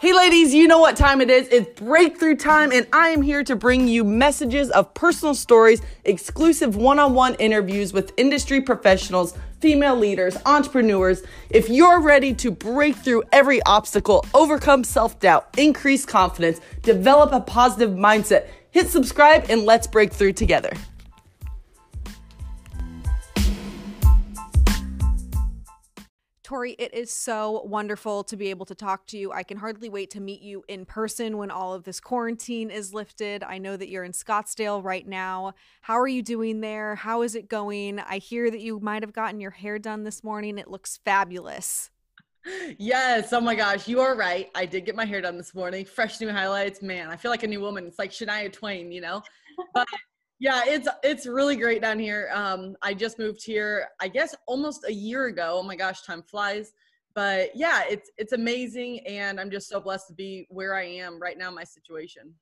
Hey, ladies, you know what time it is. It's breakthrough time, and I am here to bring you messages of personal stories, exclusive one on one interviews with industry professionals, female leaders, entrepreneurs. If you're ready to break through every obstacle, overcome self doubt, increase confidence, develop a positive mindset, hit subscribe, and let's break through together. Tori, it is so wonderful to be able to talk to you. I can hardly wait to meet you in person when all of this quarantine is lifted. I know that you're in Scottsdale right now. How are you doing there? How is it going? I hear that you might have gotten your hair done this morning. It looks fabulous. Yes. Oh my gosh. You are right. I did get my hair done this morning. Fresh new highlights. Man, I feel like a new woman. It's like Shania Twain, you know? But yeah, it's it's really great down here. Um, I just moved here, I guess, almost a year ago. Oh my gosh, time flies. But yeah, it's it's amazing, and I'm just so blessed to be where I am right now. My situation.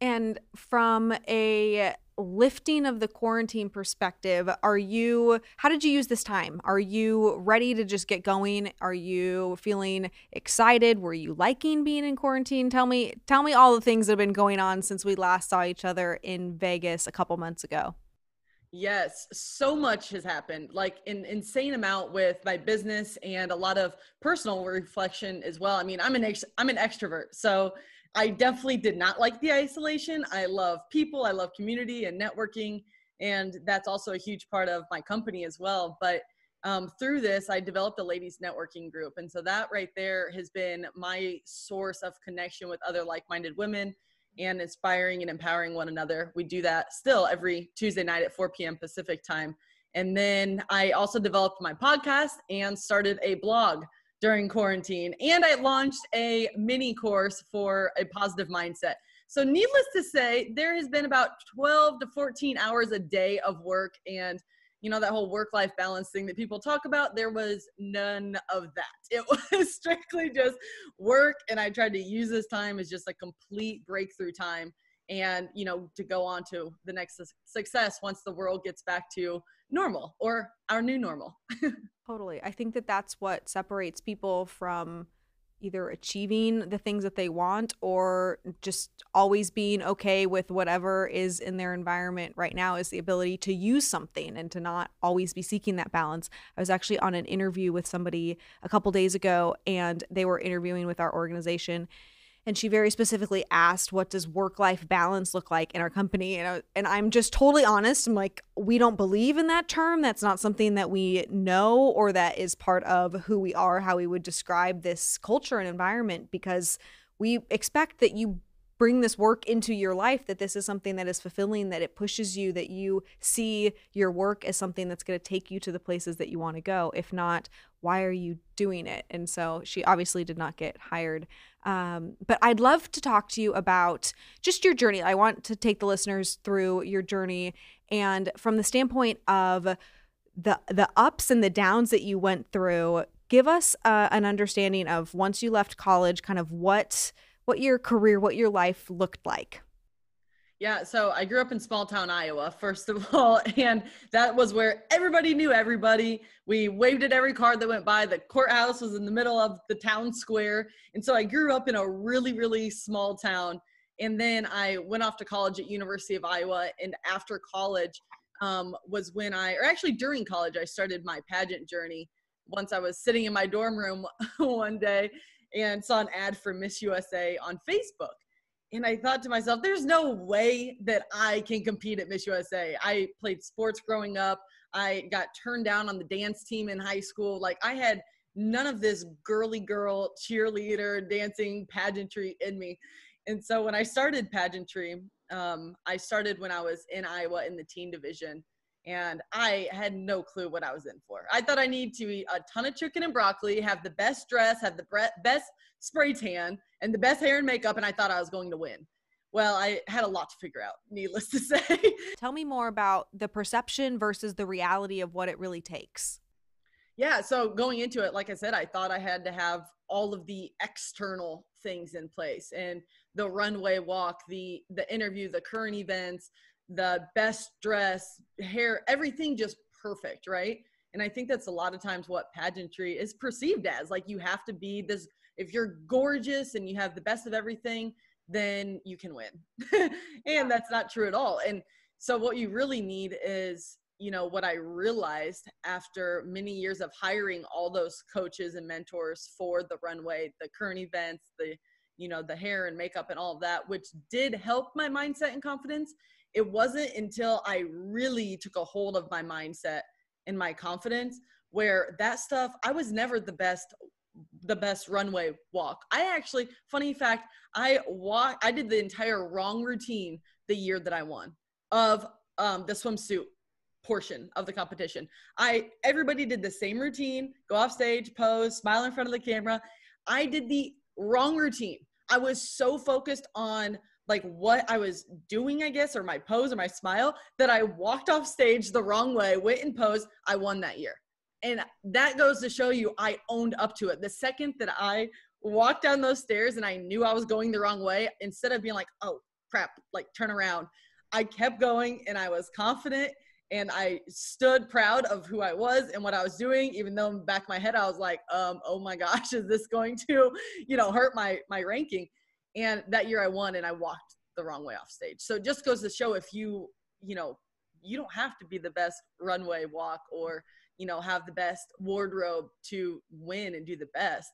And from a lifting of the quarantine perspective, are you how did you use this time? Are you ready to just get going? Are you feeling excited? Were you liking being in quarantine? Tell me tell me all the things that have been going on since we last saw each other in Vegas a couple months ago. Yes, so much has happened, like an insane amount with my business and a lot of personal reflection as well. I mean, I'm an ex- I'm an extrovert, so I definitely did not like the isolation. I love people, I love community and networking, and that's also a huge part of my company as well. But um, through this, I developed a ladies networking group. And so that right there has been my source of connection with other like minded women and inspiring and empowering one another. We do that still every Tuesday night at 4 p.m. Pacific time. And then I also developed my podcast and started a blog during quarantine. And I launched a mini course for a positive mindset. So, needless to say, there has been about 12 to 14 hours a day of work. And, you know, that whole work life balance thing that people talk about, there was none of that. It was strictly just work. And I tried to use this time as just a complete breakthrough time and, you know, to go on to the next success once the world gets back to normal or our new normal. totally. I think that that's what separates people from either achieving the things that they want or just always being okay with whatever is in their environment right now is the ability to use something and to not always be seeking that balance. I was actually on an interview with somebody a couple days ago and they were interviewing with our organization and she very specifically asked what does work life balance look like in our company? And, I, and i'm just totally honest i'm like we don't believe in that term. That's not something that we know or that is part of who we are how we would describe this culture and environment because we expect that you bring this work into your life that this is something that is fulfilling that it pushes you that you see your work as something that's going to take you to the places that you want to go. If not why are you doing it? And so she obviously did not get hired. Um, but i'd love to talk to you about just your journey. I want to take the listeners through your journey. And from the standpoint of the the ups and the downs that you went through give us uh, an understanding of once you left college kind of what what your career, what your life looked like. Yeah, so I grew up in small town Iowa, first of all, and that was where everybody knew everybody. We waved at every car that went by. The courthouse was in the middle of the town square. And so I grew up in a really, really small town. And then I went off to college at University of Iowa. And after college um, was when I, or actually during college, I started my pageant journey. Once I was sitting in my dorm room one day and saw an ad for Miss USA on Facebook. And I thought to myself, there's no way that I can compete at Miss USA. I played sports growing up. I got turned down on the dance team in high school. Like I had none of this girly girl cheerleader dancing pageantry in me. And so when I started pageantry, um, I started when I was in Iowa in the teen division and I had no clue what I was in for. I thought I need to eat a ton of chicken and broccoli, have the best dress, have the best spray tan, and the best hair and makeup, and I thought I was going to win. Well, I had a lot to figure out, needless to say. Tell me more about the perception versus the reality of what it really takes. Yeah, so going into it, like I said, I thought I had to have all of the external things in place and the runway walk, the the interview, the current events, the best dress, hair, everything just perfect, right? And I think that's a lot of times what pageantry is perceived as. Like you have to be this, if you're gorgeous and you have the best of everything, then you can win. and that's not true at all. And so what you really need is, you know, what I realized after many years of hiring all those coaches and mentors for the runway, the current events, the, you know, the hair and makeup and all of that, which did help my mindset and confidence. It wasn't until I really took a hold of my mindset and my confidence where that stuff, I was never the best the best runway walk. I actually, funny fact, I walk I did the entire wrong routine the year that I won of um, the swimsuit portion of the competition. I everybody did the same routine, go off stage, pose, smile in front of the camera. I did the wrong routine. I was so focused on like what I was doing, I guess, or my pose or my smile that I walked off stage the wrong way, went and posed. I won that year. And that goes to show you I owned up to it. The second that I walked down those stairs and I knew I was going the wrong way, instead of being like, oh crap, like turn around, I kept going and I was confident and I stood proud of who I was and what I was doing, even though in back my head I was like, um, oh my gosh, is this going to, you know, hurt my my ranking? And that year I won and I walked the wrong way off stage. So it just goes to show if you, you know, you don't have to be the best runway walk or, you know, have the best wardrobe to win and do the best.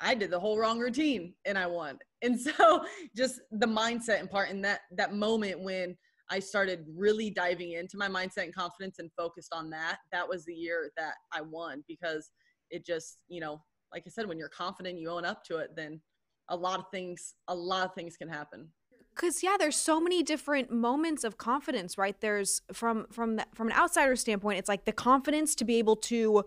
I did the whole wrong routine and I won. And so just the mindset and part in that that moment when I started really diving into my mindset and confidence and focused on that, that was the year that I won because it just, you know, like I said, when you're confident, you own up to it, then a lot of things, a lot of things can happen because yeah there's so many different moments of confidence right there's from from the, from an outsider standpoint it's like the confidence to be able to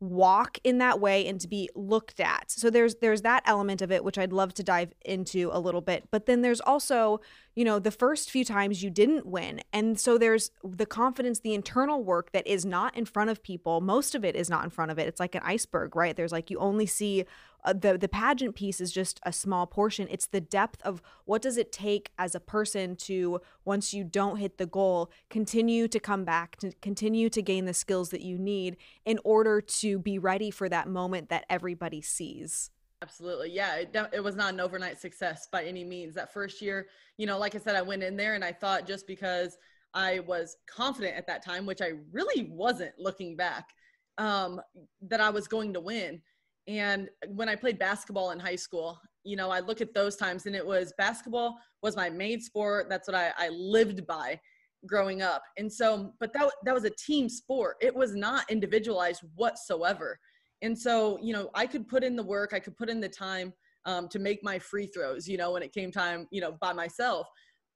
walk in that way and to be looked at. So there's there's that element of it which I'd love to dive into a little bit. But then there's also, you know, the first few times you didn't win. And so there's the confidence, the internal work that is not in front of people. Most of it is not in front of it. It's like an iceberg, right? There's like you only see uh, the the pageant piece is just a small portion it's the depth of what does it take as a person to once you don't hit the goal continue to come back to continue to gain the skills that you need in order to be ready for that moment that everybody sees Absolutely. Yeah. It, it was not an overnight success by any means. That first year, you know, like I said, I went in there and I thought just because I was confident at that time, which I really wasn't looking back, um, that I was going to win. And when I played basketball in high school, you know, I look at those times and it was basketball was my main sport. That's what I, I lived by growing up. And so, but that, that was a team sport. It was not individualized whatsoever. And so, you know, I could put in the work, I could put in the time um, to make my free throws, you know, when it came time, you know, by myself.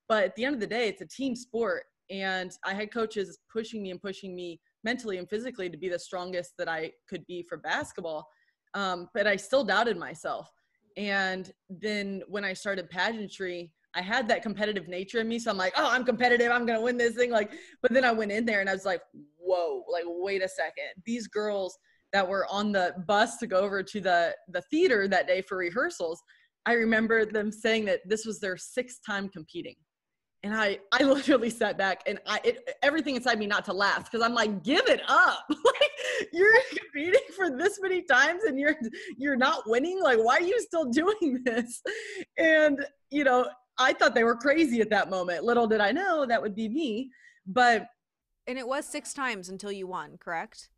But at the end of the day, it's a team sport. And I had coaches pushing me and pushing me mentally and physically to be the strongest that I could be for basketball um, but I still doubted myself. And then when I started pageantry, I had that competitive nature in me. So I'm like, oh, I'm competitive. I'm going to win this thing. Like, but then I went in there and I was like, whoa, like, wait a second. These girls that were on the bus to go over to the, the theater that day for rehearsals, I remember them saying that this was their sixth time competing and I I literally sat back and I it, everything inside me not to laugh because I'm like give it up. Like you're competing for this many times and you're you're not winning? Like why are you still doing this? And you know I thought they were crazy at that moment. Little did I know that would be me but and it was six times until you won correct?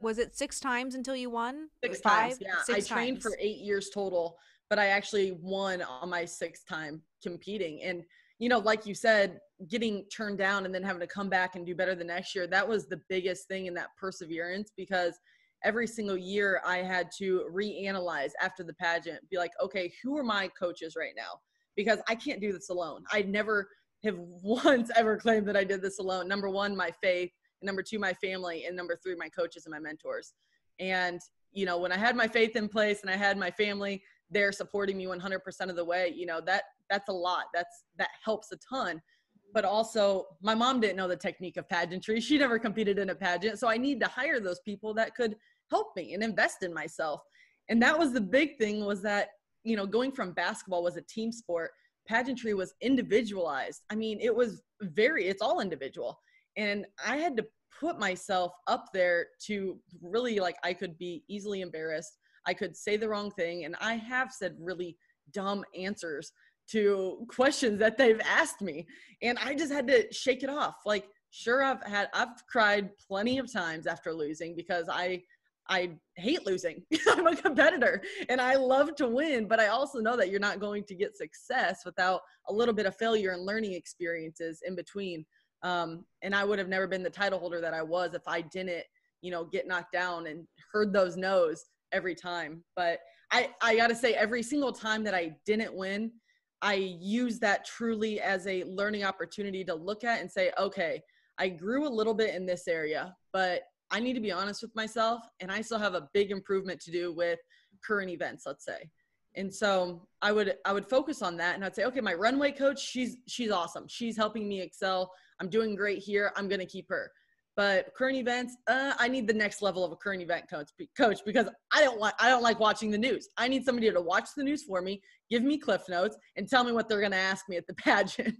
Was it six times until you won? Six times yeah. Six I trained for eight years total but I actually won on my sixth time competing. And you know, like you said, getting turned down and then having to come back and do better the next year, that was the biggest thing in that perseverance because every single year I had to reanalyze after the pageant, be like, okay, who are my coaches right now? Because I can't do this alone. I never have once ever claimed that I did this alone. Number one, my faith. Number two, my family. And number three, my coaches and my mentors. And, you know, when I had my faith in place and I had my family, they're supporting me 100% of the way, you know, that that's a lot. That's that helps a ton. But also, my mom didn't know the technique of pageantry. She never competed in a pageant, so I need to hire those people that could help me and invest in myself. And that was the big thing was that, you know, going from basketball was a team sport, pageantry was individualized. I mean, it was very it's all individual. And I had to put myself up there to really like I could be easily embarrassed. I could say the wrong thing. And I have said really dumb answers to questions that they've asked me. And I just had to shake it off. Like, sure, I've had, I've cried plenty of times after losing because I, I hate losing. I'm a competitor and I love to win, but I also know that you're not going to get success without a little bit of failure and learning experiences in between. Um, and I would have never been the title holder that I was if I didn't, you know, get knocked down and heard those no's every time. But I, I got to say, every single time that I didn't win, I use that truly as a learning opportunity to look at and say, okay, I grew a little bit in this area, but I need to be honest with myself and I still have a big improvement to do with current events, let's say. And so I would I would focus on that and I'd say, okay, my runway coach, she's she's awesome. She's helping me excel. I'm doing great here. I'm gonna keep her. But current events, uh, I need the next level of a current event coach, coach because I don't want I don't like watching the news. I need somebody to watch the news for me, give me cliff notes, and tell me what they're going to ask me at the pageant.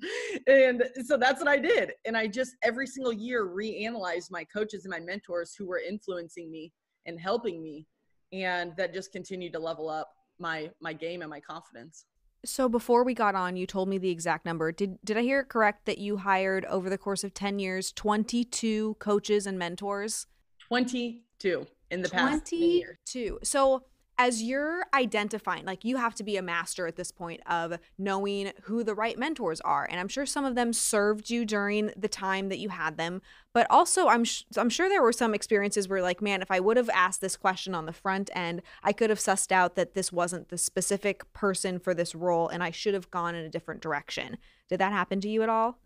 and so that's what I did. And I just every single year reanalyzed my coaches and my mentors who were influencing me and helping me, and that just continued to level up my my game and my confidence. So before we got on, you told me the exact number. Did did I hear it correct that you hired over the course of 10 years 22 coaches and mentors? 22 in the past 22. So as you're identifying, like you have to be a master at this point of knowing who the right mentors are. And I'm sure some of them served you during the time that you had them, but also I'm sh- I'm sure there were some experiences where like, man, if I would have asked this question on the front end, I could have sussed out that this wasn't the specific person for this role and I should have gone in a different direction. Did that happen to you at all?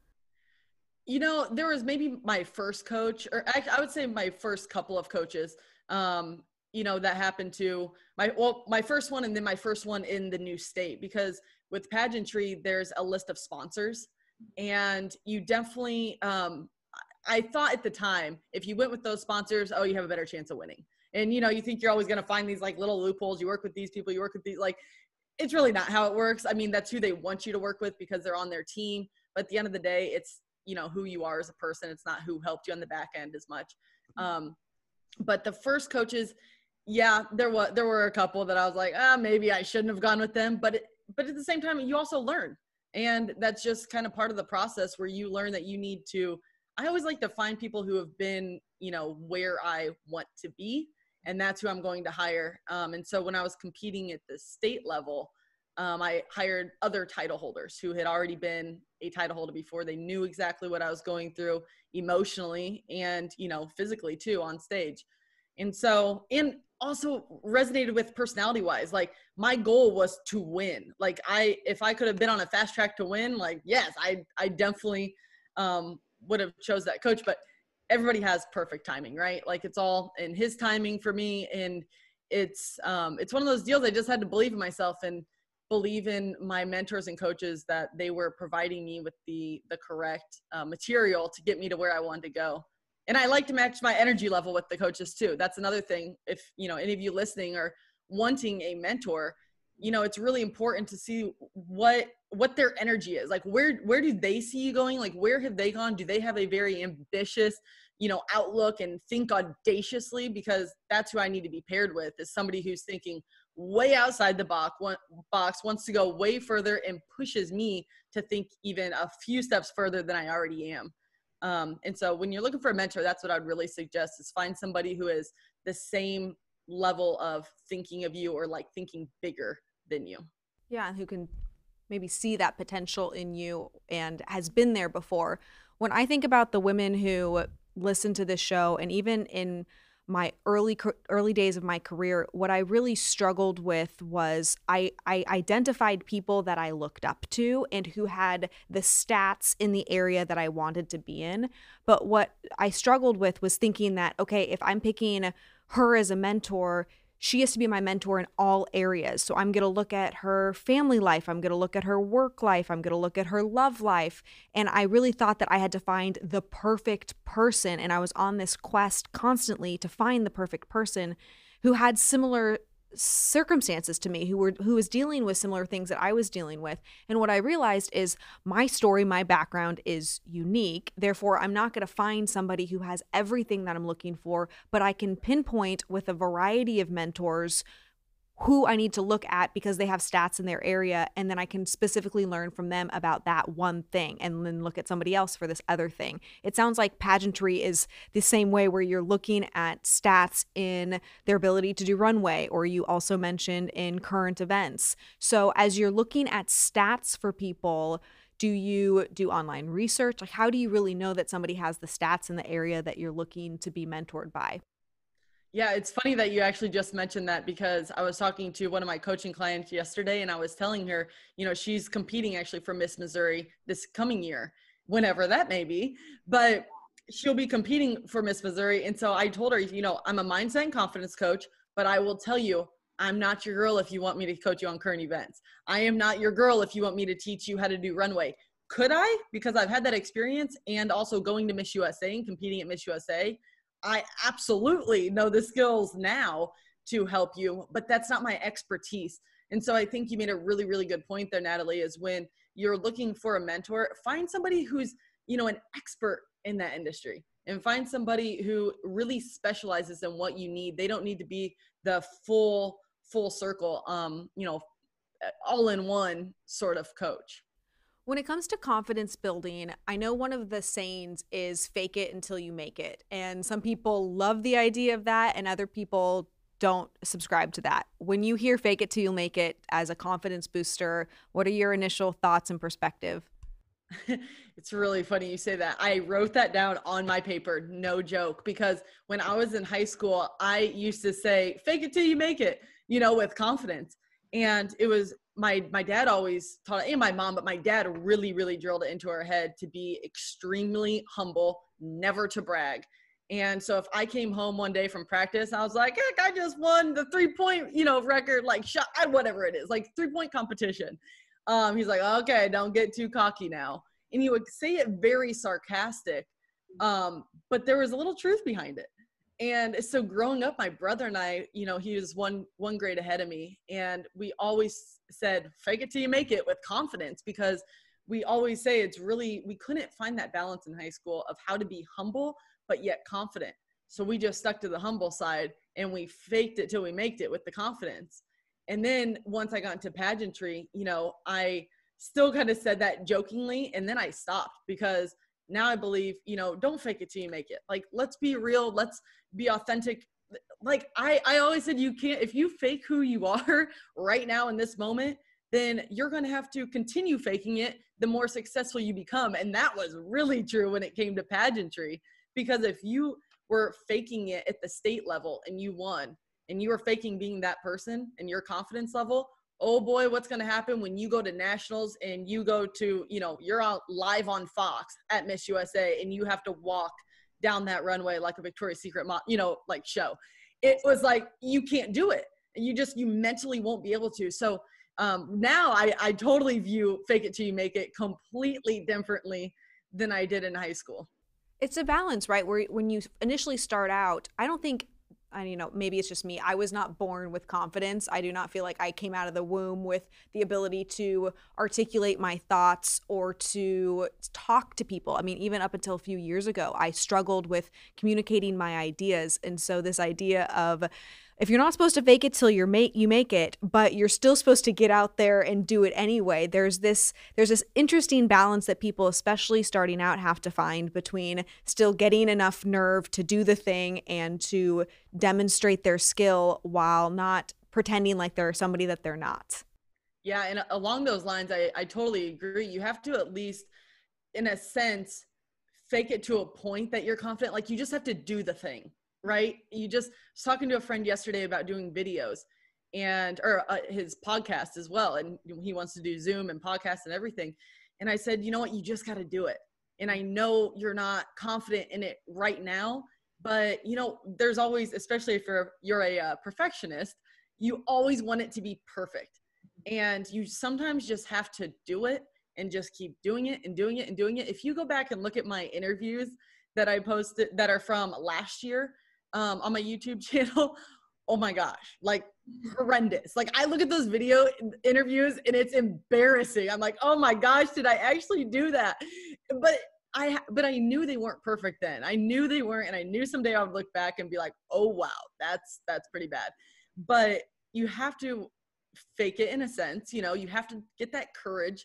You know, there was maybe my first coach, or I, I would say my first couple of coaches. Um, you know that happened to my well my first one and then my first one in the new state because with pageantry there's a list of sponsors and you definitely um i thought at the time if you went with those sponsors oh you have a better chance of winning. And you know you think you're always going to find these like little loopholes. You work with these people you work with these like it's really not how it works. I mean that's who they want you to work with because they're on their team. But at the end of the day it's you know who you are as a person. It's not who helped you on the back end as much. Um but the first coaches yeah, there was there were a couple that I was like, ah, maybe I shouldn't have gone with them, but it, but at the same time, you also learn, and that's just kind of part of the process where you learn that you need to. I always like to find people who have been, you know, where I want to be, and that's who I'm going to hire. Um, and so when I was competing at the state level, um, I hired other title holders who had already been a title holder before. They knew exactly what I was going through emotionally and, you know, physically too on stage. And so, and also resonated with personality wise. Like my goal was to win. Like I, if I could have been on a fast track to win, like yes, I, I definitely um, would have chose that coach. But everybody has perfect timing, right? Like it's all in his timing for me, and it's um, it's one of those deals. I just had to believe in myself and believe in my mentors and coaches that they were providing me with the the correct uh, material to get me to where I wanted to go and I like to match my energy level with the coaches too. That's another thing. If you know any of you listening are wanting a mentor, you know it's really important to see what what their energy is. Like where where do they see you going? Like where have they gone? Do they have a very ambitious you know outlook and think audaciously? Because that's who I need to be paired with. Is somebody who's thinking way outside the box, box wants to go way further and pushes me to think even a few steps further than I already am. Um, and so when you're looking for a mentor, that's what I'd really suggest is find somebody who is the same level of thinking of you or like thinking bigger than you. Yeah, who can maybe see that potential in you and has been there before. When I think about the women who listen to this show and even in my early early days of my career what i really struggled with was i i identified people that i looked up to and who had the stats in the area that i wanted to be in. But what i struggled with was thinking that okay if i'm picking her as a mentor she has to be my mentor in all areas. So I'm going to look at her family life. I'm going to look at her work life. I'm going to look at her love life. And I really thought that I had to find the perfect person. And I was on this quest constantly to find the perfect person who had similar circumstances to me who were who was dealing with similar things that I was dealing with. And what I realized is my story my background is unique. Therefore I'm not going to find somebody who has everything that I'm looking for but I can pinpoint with a variety of mentors who I need to look at because they have stats in their area. And then I can specifically learn from them about that one thing and then look at somebody else for this other thing. It sounds like pageantry is the same way where you're looking at stats in their ability to do runway, or you also mentioned in current events. So as you're looking at stats for people, do you do online research? Like, how do you really know that somebody has the stats in the area that you're looking to be mentored by? Yeah, it's funny that you actually just mentioned that because I was talking to one of my coaching clients yesterday and I was telling her, you know, she's competing actually for Miss Missouri this coming year, whenever that may be. But she'll be competing for Miss Missouri. And so I told her, you know, I'm a mindset and confidence coach, but I will tell you, I'm not your girl if you want me to coach you on current events. I am not your girl if you want me to teach you how to do runway. Could I? Because I've had that experience and also going to Miss USA and competing at Miss USA I absolutely know the skills now to help you, but that's not my expertise. And so I think you made a really, really good point there, Natalie, is when you're looking for a mentor, find somebody who's, you know, an expert in that industry and find somebody who really specializes in what you need. They don't need to be the full, full circle, um, you know, all in one sort of coach. When it comes to confidence building, I know one of the sayings is fake it until you make it. And some people love the idea of that, and other people don't subscribe to that. When you hear fake it till you make it as a confidence booster, what are your initial thoughts and perspective? it's really funny you say that. I wrote that down on my paper, no joke, because when I was in high school, I used to say, fake it till you make it, you know, with confidence. And it was my my dad always taught and my mom but my dad really really drilled it into our head to be extremely humble never to brag. And so if i came home one day from practice i was like Heck, i just won the three point you know record like shot whatever it is like three point competition. Um he's like okay don't get too cocky now. And he would say it very sarcastic um but there was a little truth behind it and so growing up my brother and i you know he was one one grade ahead of me and we always said fake it till you make it with confidence because we always say it's really we couldn't find that balance in high school of how to be humble but yet confident. So we just stuck to the humble side and we faked it till we made it with the confidence. And then once i got into pageantry you know i still kind of said that jokingly and then i stopped because now I believe, you know, don't fake it till you make it. Like, let's be real. Let's be authentic. Like I, I always said, you can't, if you fake who you are right now in this moment, then you're going to have to continue faking it the more successful you become. And that was really true when it came to pageantry. Because if you were faking it at the state level and you won, and you were faking being that person and your confidence level, oh boy, what's going to happen when you go to nationals and you go to, you know, you're out live on Fox at Miss USA and you have to walk down that runway like a Victoria's Secret, you know, like show. It was like you can't do it. You just you mentally won't be able to. So um, now I, I totally view fake it till you make it completely differently than I did in high school. It's a balance, right? Where when you initially start out, I don't think I you know maybe it's just me. I was not born with confidence. I do not feel like I came out of the womb with the ability to articulate my thoughts or to talk to people. I mean, even up until a few years ago, I struggled with communicating my ideas. And so this idea of if you're not supposed to fake it till you're make you make it but you're still supposed to get out there and do it anyway there's this there's this interesting balance that people especially starting out have to find between still getting enough nerve to do the thing and to demonstrate their skill while not pretending like they're somebody that they're not. Yeah and uh, along those lines i, I totally agree. You have to at least in a sense fake it to a point that you're confident. Like you just have to do the thing right? You just was talking to a friend yesterday about doing videos and or uh, his podcast as well and he wants to do zoom and podcast and everything. And i said you know what? You just got to do it. And i know you're not confident in it right now but you know there's always especially if you're, you're a uh, perfectionist you always want it to be perfect. And you sometimes just have to do it and just keep doing it and doing it and doing it. If you go back and look at my interviews that i posted that are from last year um, on my YouTube channel, oh my gosh, like horrendous. Like I look at those video interviews and it's embarrassing. I'm like, oh my gosh, did I actually do that? But I but I knew they weren't perfect then. I knew they weren't, and I knew someday I would look back and be like, oh wow, that's that's pretty bad. But you have to fake it in a sense, you know, you have to get that courage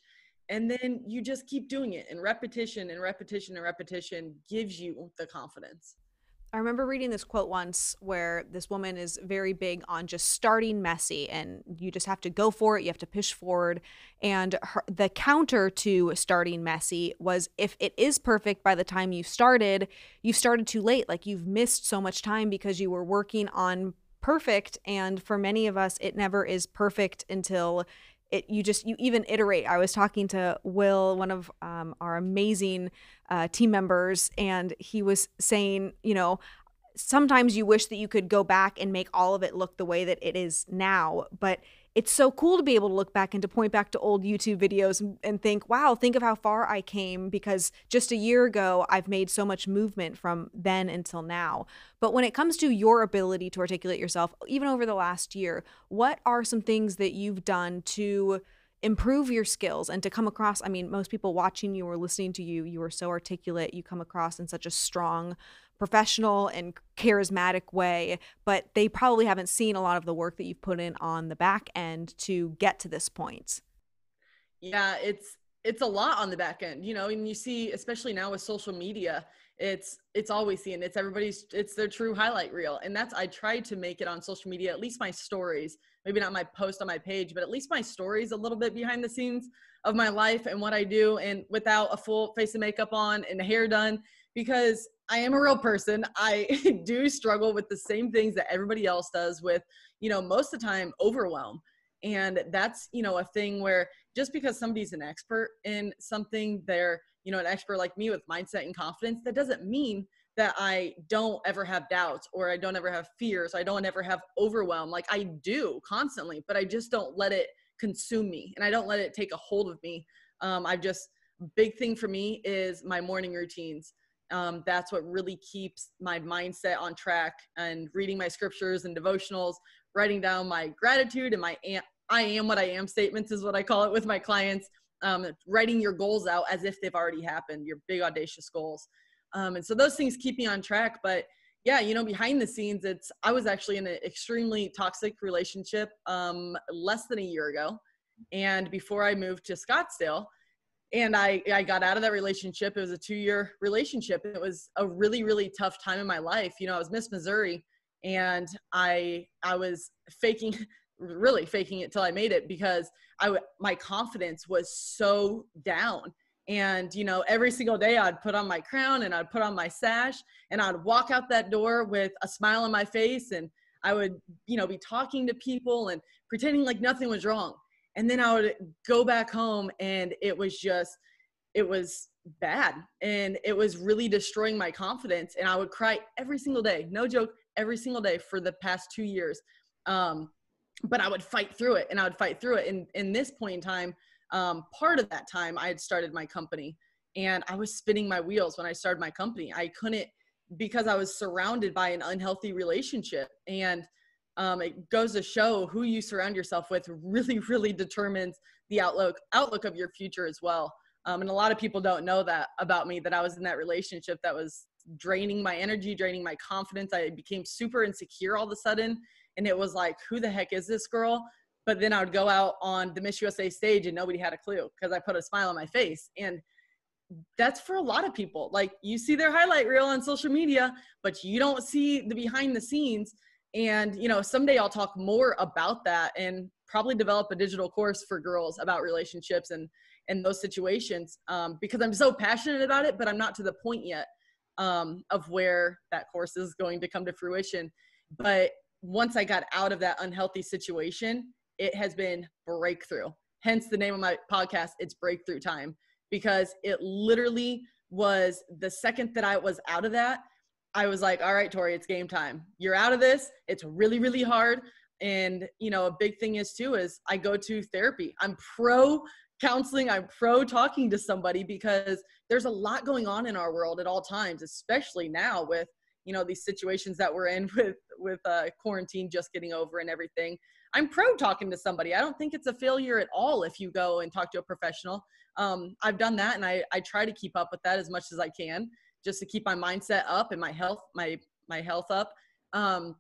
and then you just keep doing it and repetition and repetition and repetition gives you the confidence. I remember reading this quote once where this woman is very big on just starting messy and you just have to go for it, you have to push forward. And her, the counter to starting messy was if it is perfect by the time you started, you've started too late. Like you've missed so much time because you were working on perfect. And for many of us, it never is perfect until it you just you even iterate. I was talking to will one of um, our amazing uh, team members and he was saying you know sometimes you wish that you could go back and make all of it look the way that it is now but it's so cool to be able to look back and to point back to old YouTube videos and, and, think, wow, think of how far I came because just a year ago, I've made so much movement from then until now. But when it comes to your ability to articulate yourself, even over the last year, what are some things that you've done to improve your skills and to come across? I mean, most people watching you or listening to you, you are so articulate, you come across in such a strong, professional and charismatic way, but they probably haven't seen a lot of the work that you've put in on the back end to get to this point. Yeah, it's it's a lot on the back end, you know, and you see especially now with social media, it's it's always seen it's everybody's it's their true highlight reel and that's i tried to make it on social media at least my stories maybe not my post on my page but at least my stories a little bit behind the scenes of my life and what i do and without a full face of makeup on and hair done because I am a real person. I do struggle with the same things that everybody else does with, you know, most of the time overwhelm. And that's, you know, a thing where just because somebody's an expert in something, they're, you know, an expert like me with mindset and confidence, that doesn't mean that I don't ever have doubts or I don't ever have fears. I don't ever have overwhelm. Like I do constantly, but I just don't let it consume me and I don't let it take a hold of me. Um, I've just, big thing for me is my morning routines um, that's what really keeps my mindset on track and reading my scriptures and devotionals writing down my gratitude and my i am what i am statements is what i call it with my clients um, writing your goals out as if they've already happened your big audacious goals um, and so those things keep me on track but yeah you know behind the scenes it's i was actually in an extremely toxic relationship um, less than a year ago and before i moved to scottsdale and I, I got out of that relationship. It was a two year relationship. It was a really, really tough time in my life. You know, I was Miss Missouri and I, I was faking, really faking it till I made it because I, my confidence was so down. And, you know, every single day I'd put on my crown and I'd put on my sash and I'd walk out that door with a smile on my face and I would, you know, be talking to people and pretending like nothing was wrong. And then i would go back home and it was just it was bad and it was really destroying my confidence and i would cry every single day. No joke every single day for the past two years. Um, but i would fight through it and i would fight through it. And in this point in time um, part of that time i had started my company and i was spinning my wheels when i started my company. I couldn't because i was surrounded by an unhealthy relationship and um, it goes to show who you surround yourself with really really determines the outlook outlook of your future as well. Um, and a lot of people don't know that about me that i was in that relationship that was draining my energy draining my confidence. I became super insecure all of a sudden and it was like who the heck is this girl but then i would go out on the miss usa stage and nobody had a clue because i put a smile on my face. And that's for a lot of people. Like you see their highlight reel on social media but you don't see the behind the scenes. And you know someday i'll talk more about that and probably develop a digital course for girls about relationships and and those situations um, because i'm so passionate about it but i'm not to the point yet um, of where that course is going to come to fruition. But once i got out of that unhealthy situation it has been breakthrough hence the name of my podcast it's breakthrough time because it literally was the second that i was out of that I was like, all right, Tori, it's game time. You're out of this. It's really, really hard. And, you know, a big thing is too, is I go to therapy. I'm pro counseling. I'm pro talking to somebody because there's a lot going on in our world at all times, especially now with, you know these situations that we're in with with uh, quarantine just getting over and everything i'm pro talking to somebody. I don't think it's a failure at all if you go and talk to a professional. Um, i've done that and I, I try to keep up with that as much as i can just to keep my mindset up and my health my my health up. Um,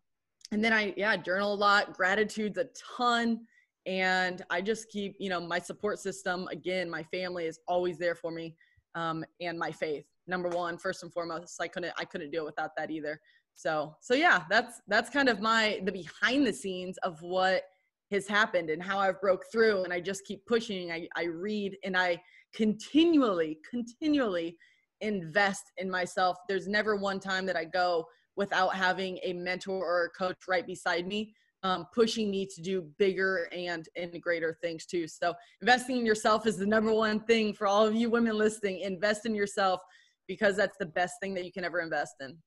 and then i yeah journal a lot. Gratitude's a ton and i just keep you know my support system again my family is always there for me um, and my faith number one first and foremost. I couldn't i couldn't do it without that either so so yeah that's that's kind of my the behind the scenes of what has happened and how i've broke through and i just keep pushing i, I read and i continually continually invest in myself there's never one time that i go without having a mentor or a coach right beside me um, pushing me to do bigger and and greater things too. So investing in yourself is the number one thing for all of you women listening. Invest in yourself because that's the best thing that you can ever invest in.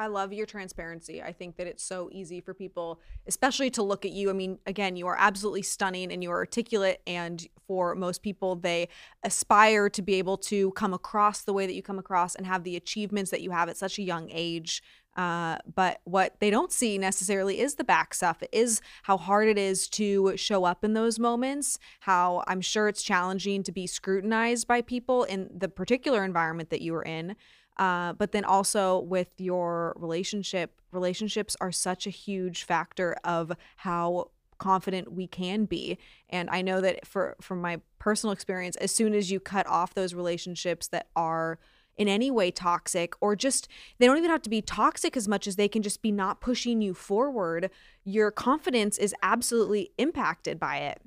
I love your transparency. I think that it's so easy for people, especially to look at you. I mean, again, you are absolutely stunning and you are articulate. And for most people, they aspire to be able to come across the way that you come across and have the achievements that you have at such a young age. Uh, but what they don't see necessarily is the back stuff. It is how hard it is to show up in those moments, how I'm sure it's challenging to be scrutinized by people in the particular environment that you are in. Uh, but then also with your relationship, relationships are such a huge factor of how confident we can be. And i know that for from my personal experience as soon as you cut off those relationships that are in any way toxic or just they don't even have to be toxic as much as they can just be not pushing you forward your confidence is absolutely impacted by it.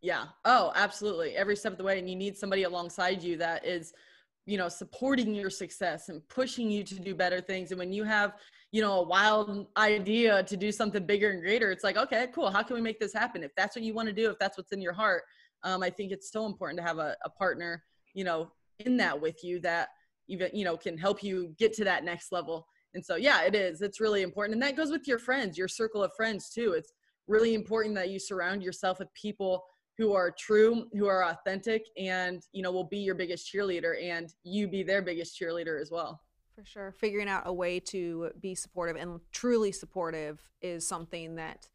Yeah. Oh absolutely. Every step of the way and you need somebody alongside you that is you know supporting your success and pushing you to do better things. And when you have you know a wild idea to do something bigger and greater it's like okay cool. How can we make this happen? If that's what you want to do if that's what's in your heart um, i think it's so important to have a, a partner you know in that with you that even you know can help you get to that next level. And so yeah it is. It's really important. And that goes with your friends your circle of friends too. It's really important that you surround yourself with people who are true who are authentic and you know will be your biggest cheerleader and you be their biggest cheerleader as well. For sure. Figuring out a way to be supportive and truly supportive is something that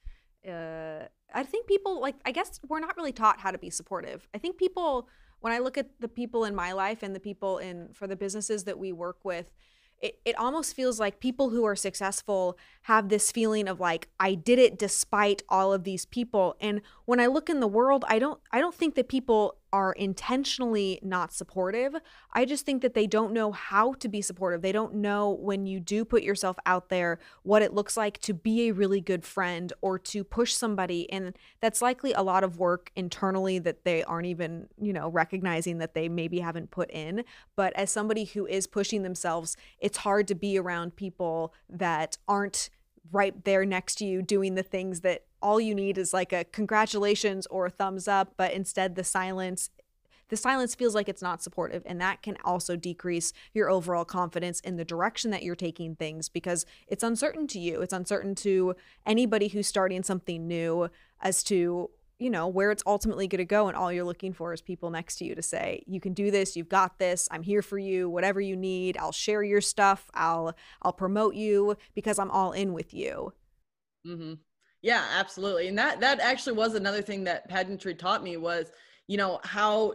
uh, i think people like i guess we're not really taught how to be supportive. I think people when I look at the people in my life and the people in for the businesses that we work with, it, it almost feels like people who are successful have this feeling of like i did it despite all of these people. And when i look in the world i don't i don't think that people are intentionally not supportive. I just think that they don't know how to be supportive. They don't know when you do put yourself out there what it looks like to be a really good friend or to push somebody. And that's likely a lot of work internally that they aren't even, you know, recognizing that they maybe haven't put in. But as somebody who is pushing themselves, it's hard to be around people that aren't right there next to you doing the things that all you need is like a congratulations or a thumbs up but instead the silence the silence feels like it's not supportive and that can also decrease your overall confidence in the direction that you're taking things because it's uncertain to you. It's uncertain to anybody who's starting something new as to you know where it's ultimately going to go and all you're looking for is people next to you to say you can do this you've got this i'm here for you whatever you need i'll share your stuff i'll i'll promote you because i'm all in with you mm-hmm. yeah absolutely and that that actually was another thing that pageantry taught me was you know how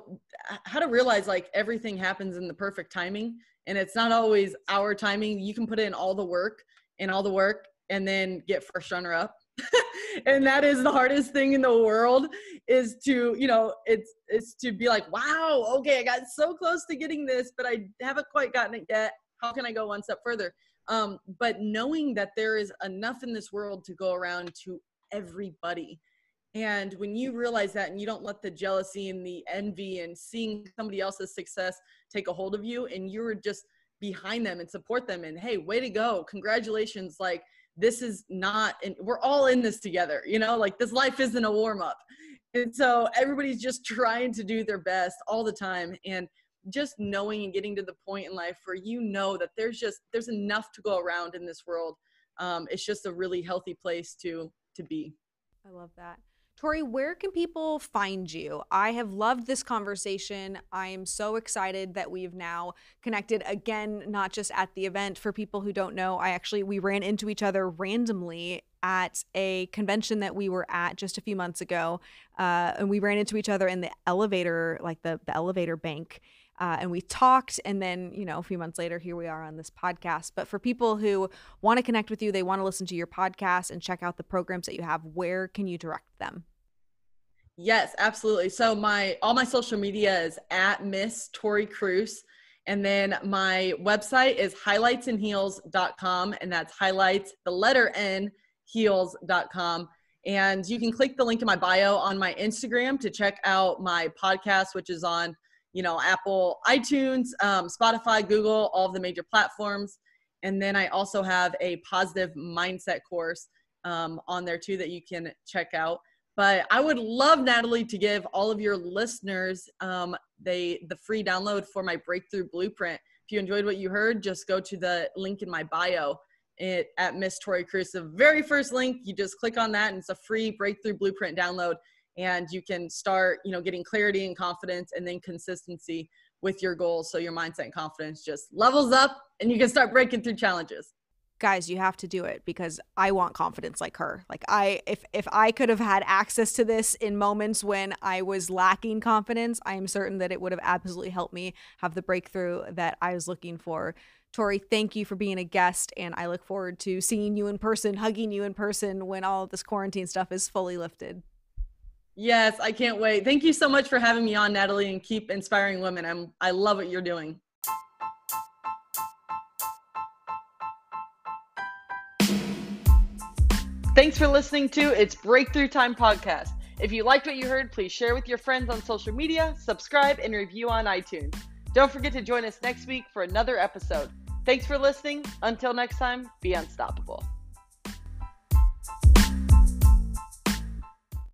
how to realize like everything happens in the perfect timing and it's not always our timing you can put in all the work and all the work and then get first runner up and that is the hardest thing in the world is to you know it's it's to be like wow okay i got so close to getting this but i haven't quite gotten it yet. How can i go one step further? Um, but knowing that there is enough in this world to go around to everybody. And when you realize that and you don't let the jealousy and the envy and seeing somebody else's success take a hold of you and you're just behind them and support them and hey way to go. Congratulations. Like this is not and we're all in this together you know like this life isn't a warm up and so everybody's just trying to do their best all the time. And just knowing and getting to the point in life where you know that there's just there's enough to go around in this world um, it's just a really healthy place to to be. I love that Tori, where can people find you? I have loved this conversation. I am so excited that we've now connected again, not just at the event. For people who don't know, I actually we ran into each other randomly at a convention that we were at just a few months ago, uh, and we ran into each other in the elevator, like the the elevator bank. Uh, and we talked and then you know a few months later here we are on this podcast but for people who want to connect with you they want to listen to your podcast and check out the programs that you have where can you direct them yes absolutely so my all my social media is at miss tori cruz and then my website is highlightsandheels.com and that's highlights the letter n heels.com and you can click the link in my bio on my instagram to check out my podcast which is on you know, Apple, iTunes, um, Spotify, Google, all the major platforms. And then I also have a positive mindset course um, on there too that you can check out. But I would love Natalie to give all of your listeners um, they the free download for my breakthrough blueprint. If you enjoyed what you heard, just go to the link in my bio it, at Miss Tori Cruz. The very first link, you just click on that, and it's a free breakthrough blueprint download and you can start you know getting clarity and confidence and then consistency with your goals so your mindset and confidence just levels up and you can start breaking through challenges guys you have to do it because i want confidence like her like i if if i could have had access to this in moments when i was lacking confidence i am certain that it would have absolutely helped me have the breakthrough that i was looking for tori thank you for being a guest and i look forward to seeing you in person hugging you in person when all of this quarantine stuff is fully lifted Yes, I can't wait. Thank you so much for having me on, Natalie, and keep inspiring women. I'm I love what you're doing. Thanks for listening to It's Breakthrough Time podcast. If you liked what you heard, please share with your friends on social media, subscribe, and review on iTunes. Don't forget to join us next week for another episode. Thanks for listening. Until next time, be unstoppable.